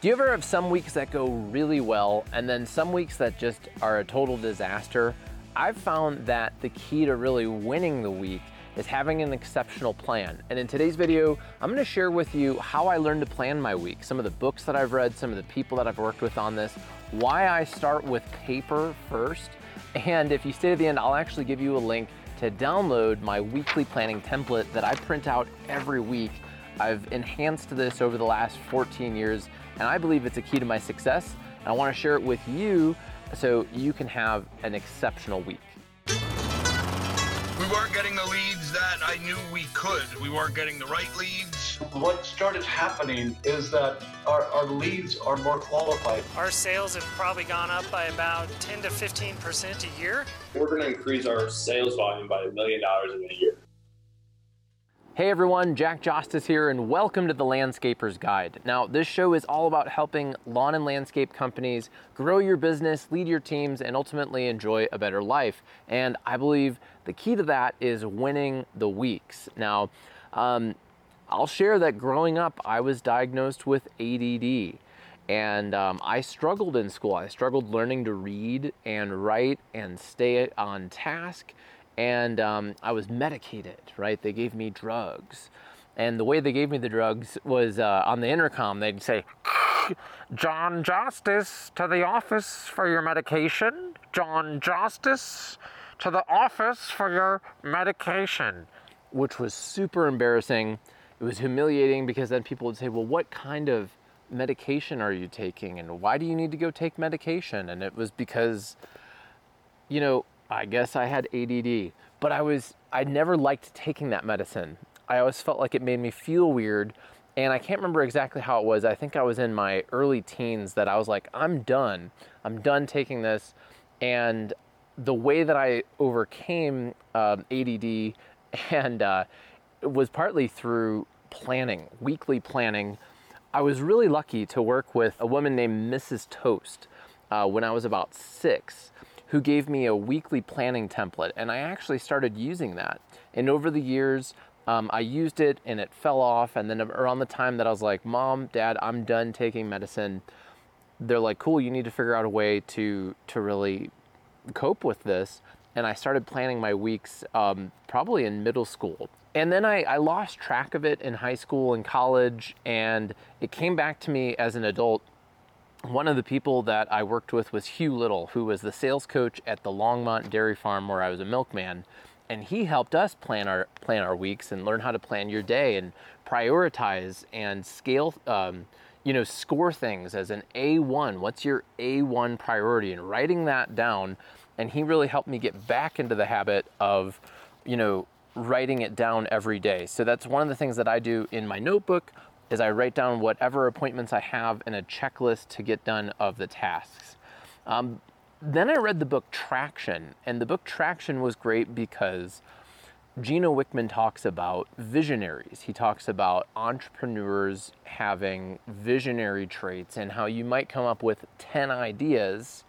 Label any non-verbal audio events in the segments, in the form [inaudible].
Do you ever have some weeks that go really well and then some weeks that just are a total disaster? I've found that the key to really winning the week is having an exceptional plan. And in today's video, I'm gonna share with you how I learned to plan my week, some of the books that I've read, some of the people that I've worked with on this, why I start with paper first, and if you stay to the end, I'll actually give you a link to download my weekly planning template that I print out every week. I've enhanced this over the last 14 years and I believe it's a key to my success. And I want to share it with you so you can have an exceptional week. We weren't getting the leads that I knew we could. We weren't getting the right leads. What started happening is that our, our leads are more qualified. Our sales have probably gone up by about 10 to 15% a year. We're going to increase our sales volume by a million dollars in a year. Hey everyone, Jack Jostes here, and welcome to the Landscaper's Guide. Now, this show is all about helping lawn and landscape companies grow your business, lead your teams, and ultimately enjoy a better life. And I believe the key to that is winning the weeks. Now, um, I'll share that growing up, I was diagnosed with ADD. And um, I struggled in school. I struggled learning to read and write and stay on task and um, I was medicated, right? They gave me drugs. And the way they gave me the drugs was uh, on the intercom, they'd say, John Justice to the office for your medication. John Justice to the office for your medication, which was super embarrassing. It was humiliating because then people would say, Well, what kind of medication are you taking? And why do you need to go take medication? And it was because, you know, I guess I had ADD, but I was I never liked taking that medicine. I always felt like it made me feel weird, and I can't remember exactly how it was. I think I was in my early teens that I was like, I'm done. I'm done taking this, and the way that I overcame um, ADD [laughs] and uh, was partly through planning, weekly planning. I was really lucky to work with a woman named Mrs. Toast uh, when I was about six who gave me a weekly planning template, and I actually started using that. And over the years, um, I used it and it fell off. And then around the time that I was like, Mom, Dad, I'm done taking medicine, they're like, Cool, you need to figure out a way to to really cope with this. And I started planning my weeks um, probably in middle school. And then I, I lost track of it in high school and college, and it came back to me as an adult one of the people that I worked with was Hugh Little, who was the sales coach at the Longmont Dairy Farm where I was a milkman. And he helped us plan our plan our weeks and learn how to plan your day and prioritize and scale, um, you know, score things as an A1. What's your A1 priority? And writing that down. And he really helped me get back into the habit of, you know, writing it down every day. So that's one of the things that I do in my notebook is I write down whatever appointments I have in a checklist to get done of the tasks. Um, then I read the book Traction, and the book Traction was great because Gino Wickman talks about visionaries. He talks about entrepreneurs having visionary traits and how you might come up with 10 ideas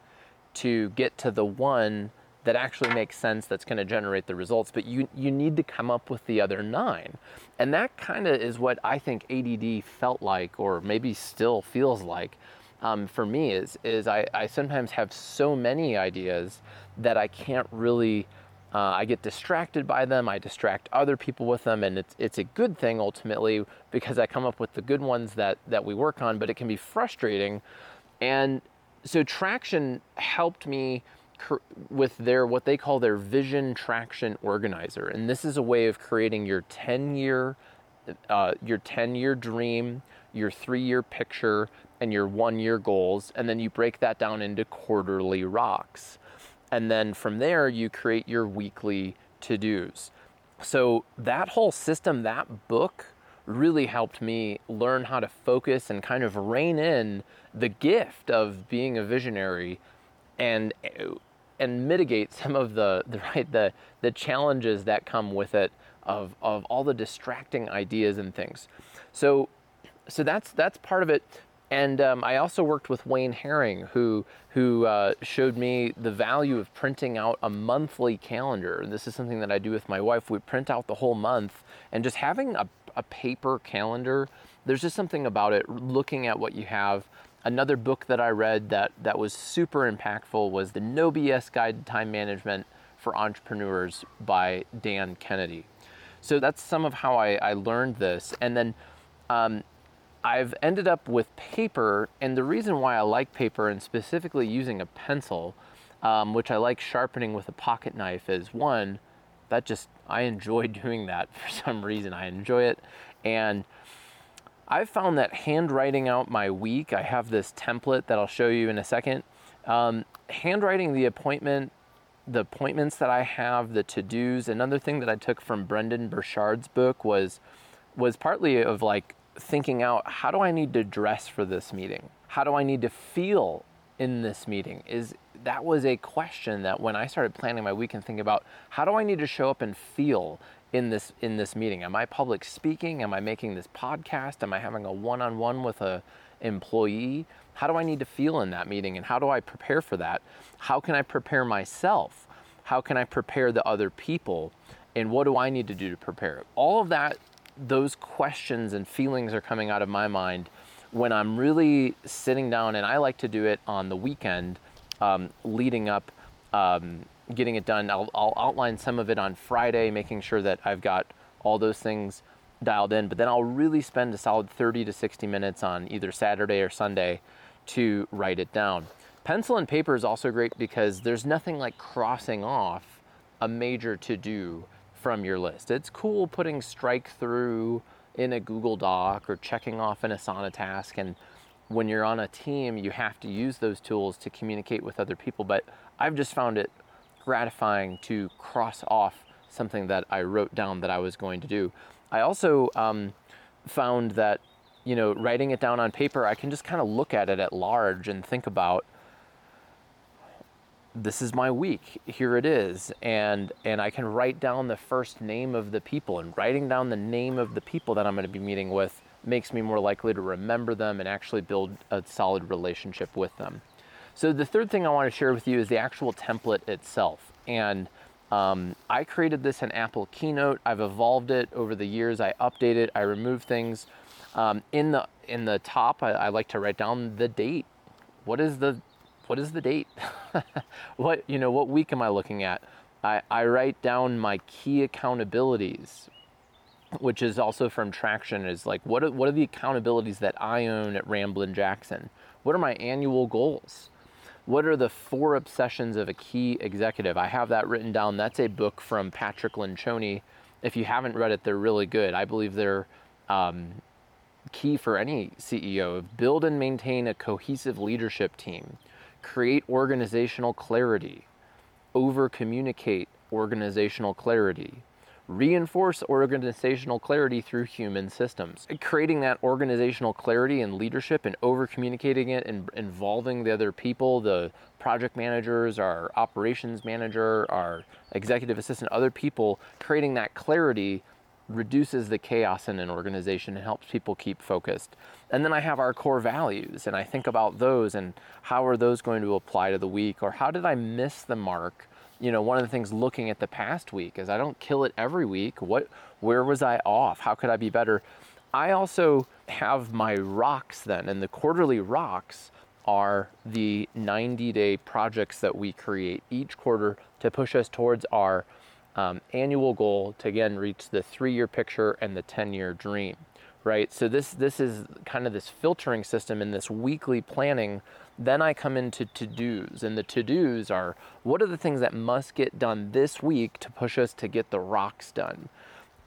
to get to the one that actually makes sense that's going to generate the results but you you need to come up with the other nine and that kind of is what i think add felt like or maybe still feels like um, for me is is I, I sometimes have so many ideas that i can't really uh, I get distracted by them. I distract other people with them, and it's it's a good thing ultimately because I come up with the good ones that that we work on. But it can be frustrating, and so traction helped me with their what they call their vision traction organizer. And this is a way of creating your 10 year uh, your 10 year dream your three year picture and your one year goals. And then you break that down into quarterly rocks. And then from there you create your weekly to-dos. So that whole system that book really helped me learn how to focus and kind of rein in the gift of being a visionary. And and mitigate [laughs] some of the, the right the the challenges that come with it of of all the distracting ideas and things. So so that's that's part of it. And um, I also worked with Wayne Herring, who who uh, showed me the value of printing out a monthly calendar. This is something that I do with my wife. We print out the whole month, and just having a, a paper calendar there's just something about it looking at what you have. Another book that I read that, that was super impactful was The No BS Guide to Time Management for Entrepreneurs by Dan Kennedy. So that's some of how I, I learned this. And then um, I've ended up with paper, and the reason why I like paper and specifically using a pencil, um, which I like sharpening with a pocket knife, is one, that just, I enjoy [laughs] doing that for some reason. I enjoy it. And I've found that handwriting out my week, I have this template that I'll show you in a second. Um, handwriting the appointment, the appointments that I have, the to-dos. Another thing that I took from Brendon Burchard's book was was partly of like thinking out how do I need to dress for this meeting? How do I need to feel in this meeting? Is that was a question that when I started planning my week and thinking about how do I need to show up and feel in this in this meeting? Am I public speaking? Am I making this podcast? Am I having a one-on-one with a employee? How do I need to feel in that meeting and how do I prepare for that? How can I prepare myself? How can I prepare the other people? And what do I need to do to prepare? All of that those questions and feelings are coming out of my mind when I'm really sitting down, and I like to do it on the weekend um, leading up, um, getting it done. I'll, I'll, outline some of it on Friday, making sure that I've got all those things dialed in, but then I'll really spend a solid 30 to 60 minutes on either Saturday or Sunday to write it down. Pencil and paper is also great because there's nothing like crossing off a major to do from your list. It's cool putting strike through in a Google Doc or checking off an Asana task. And when you're on a team, you have to use those tools to communicate with other people. But I've just found it gratifying to cross off something that I wrote down that I was going to do. I also um, found that, you know, writing it down on paper, I can just kind of look at it at large and think about this is my week. Here it is. And and i can write down the first name of the people and writing down the name of the people that i'm going to be meeting with makes me more likely to remember them and actually build a solid relationship with them so the third thing i want to share with you is the actual template itself and um, i created this in apple keynote i've evolved it over the years i update it i remove things um, in the in the top I, I like to write down the date what is the what is the date? [laughs] what you know, what week am I looking at? I, I write down my key accountabilities, which is also from Traction. Is like what are, what are the accountabilities that I own at Ramblin' Jackson? What are my annual goals? What are the four obsessions of a key executive? I have that written down. That's a book from Patrick Lencioni. If you haven't read it, they're really good. I believe they're um, key for any CEO. Build and maintain a cohesive leadership team create organizational clarity, over communicate organizational clarity, reinforce organizational clarity through human systems. Creating that organizational clarity and leadership and over communicating it and involving the other people, the project managers, our operations manager, our executive assistant, other people, creating that clarity reduces the chaos in an organization and helps people keep focused. And then I have our core values and I think about those and how are those going to apply to the week or how did I miss the mark? You know, one of the things looking at the past week is I don't kill it every week. What where was I off? How could I be better? I also have my rocks then and the quarterly rocks are the 90 day projects that we create each quarter to push us towards our um, annual goal to again reach the three year picture and the 10 year dream right so this this is kind of this filtering system in this weekly planning then i come into to-dos and the to-dos are what are the things that must get done this week to push us to get the rocks done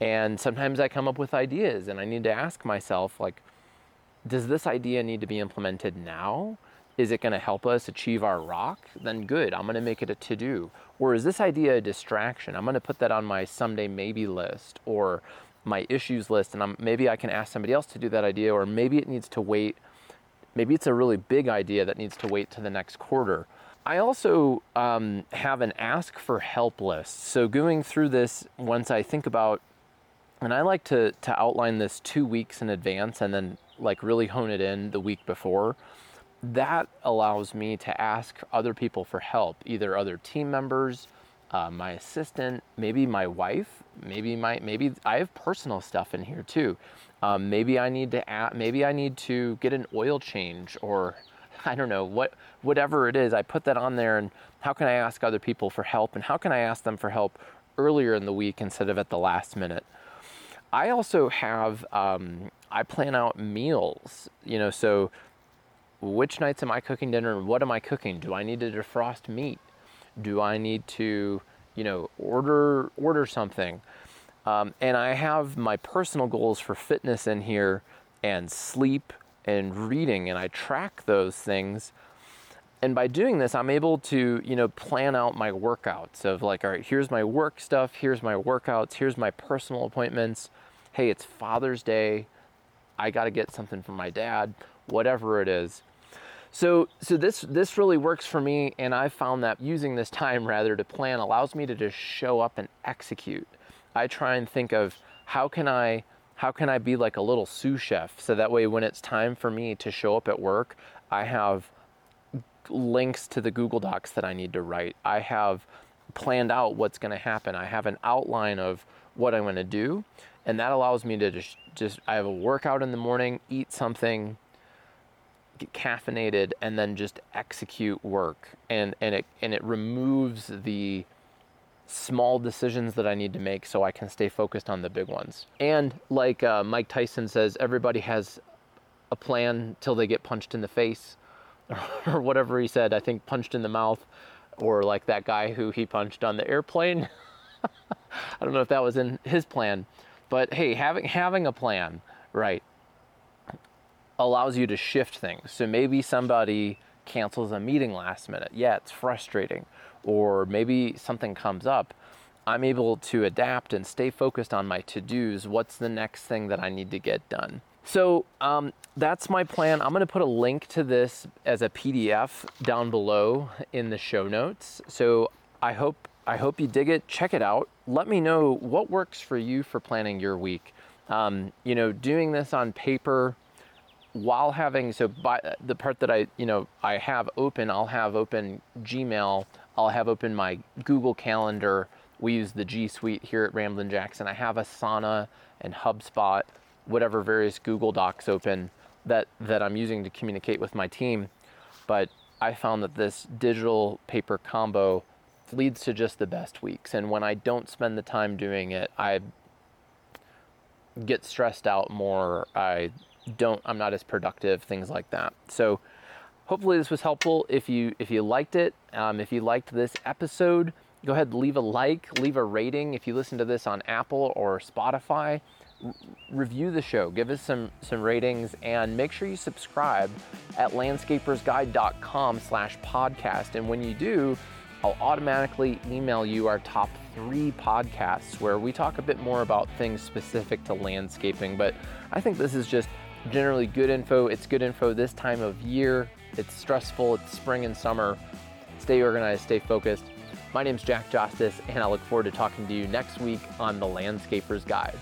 and sometimes i come up with ideas and i need to ask myself like does this idea need to be implemented now is it going to help us achieve our rock? Then good, I'm going to make it a to do. Or is this idea a distraction? I'm going to put that on my someday maybe list or my issues list, and I'm, maybe I can ask somebody else to do that idea, or maybe it needs to wait. Maybe it's a really big idea that needs to wait to the next quarter. I also um, have an ask for help list. So going through this, once I think about, and I like to to outline this two weeks in advance, and then like really hone it in the week before that allows me to ask other people for help, either other team members, uh, my assistant, maybe my wife, maybe my maybe I have personal stuff in here too. Um, maybe I need to add, maybe I need to get an oil change or [laughs] I don't know what whatever it is. I put that on there, and how can I ask other people for help, and how can I ask them for help earlier in the week instead of at the last minute. I also have um, I plan out meals, you know, so which nights am I cooking dinner and what am I cooking? Do I need to defrost meat? Do I need to, you know, order order something? Um, and I have my personal goals for fitness in here and sleep and reading, and I track those things. And by doing this, I'm able to, you know, plan out my workouts of like, all right, here's my work stuff, here's my workouts, here's my personal appointments. Hey, it's Father's Day. I got to get something for my dad, whatever it is. So, so this this really works for me, and I found that using this time rather to plan allows me to just show up and execute. I try and think of how can I how can I be like a little sous chef so that way when it's time for me to show up at work, I have links to the Google Docs that I need to write. I have planned out what's going to happen. I have an outline of what I'm going to do, and that allows me to just just I have a workout in the morning, eat something, get caffeinated, and then just execute work. And and it and it removes the small decisions that I need to make so I can stay focused on the big ones. And like uh, Mike Tyson says, everybody has a plan till they get punched in the face, [laughs] or whatever he said. I think punched in the mouth, or like that guy who he punched on the airplane. [laughs] I don't know if that was in his plan, but hey, having having a plan, right, allows you to shift things. So maybe somebody cancels a meeting last minute. Yeah, it's frustrating. Or maybe something comes up. I'm able to adapt and stay focused on my to dos. What's the next thing that I need to get done? So um, that's my plan. I'm going to put a link to this as a PDF down below in the show notes. So I hope I hope you dig it. Check it out. Let me know what works for you for planning your week. Um, you know, doing this on paper while having so by the part that I you know I have open, I'll have open Gmail, I'll have open my Google Calendar. We use the G Suite here at Ramblin' Jackson. I have Asana and HubSpot, whatever various Google Docs open that that I'm using to communicate with my team. But I found that this digital paper combo leads to just the best weeks. And when I don't spend the time doing it, I get stressed out more. I don't I'm not as productive, things like that. So hopefully this was helpful. If you if you liked it, um, if you liked this episode, go ahead leave a like, leave a rating. If you listen to this on Apple or Spotify, review the show, give us some some ratings, and make sure you subscribe at landscapersguide.com/podcast. And when you do, I'll automatically email you our top three podcasts where we talk a bit more about things specific to landscaping. But I think this is just generally good info. It's good info this time of year. It's stressful, it's spring and summer. Stay organized, stay focused. My name's Jack Jostes, and I look forward to talking to you next week on The Landscaper's Guide.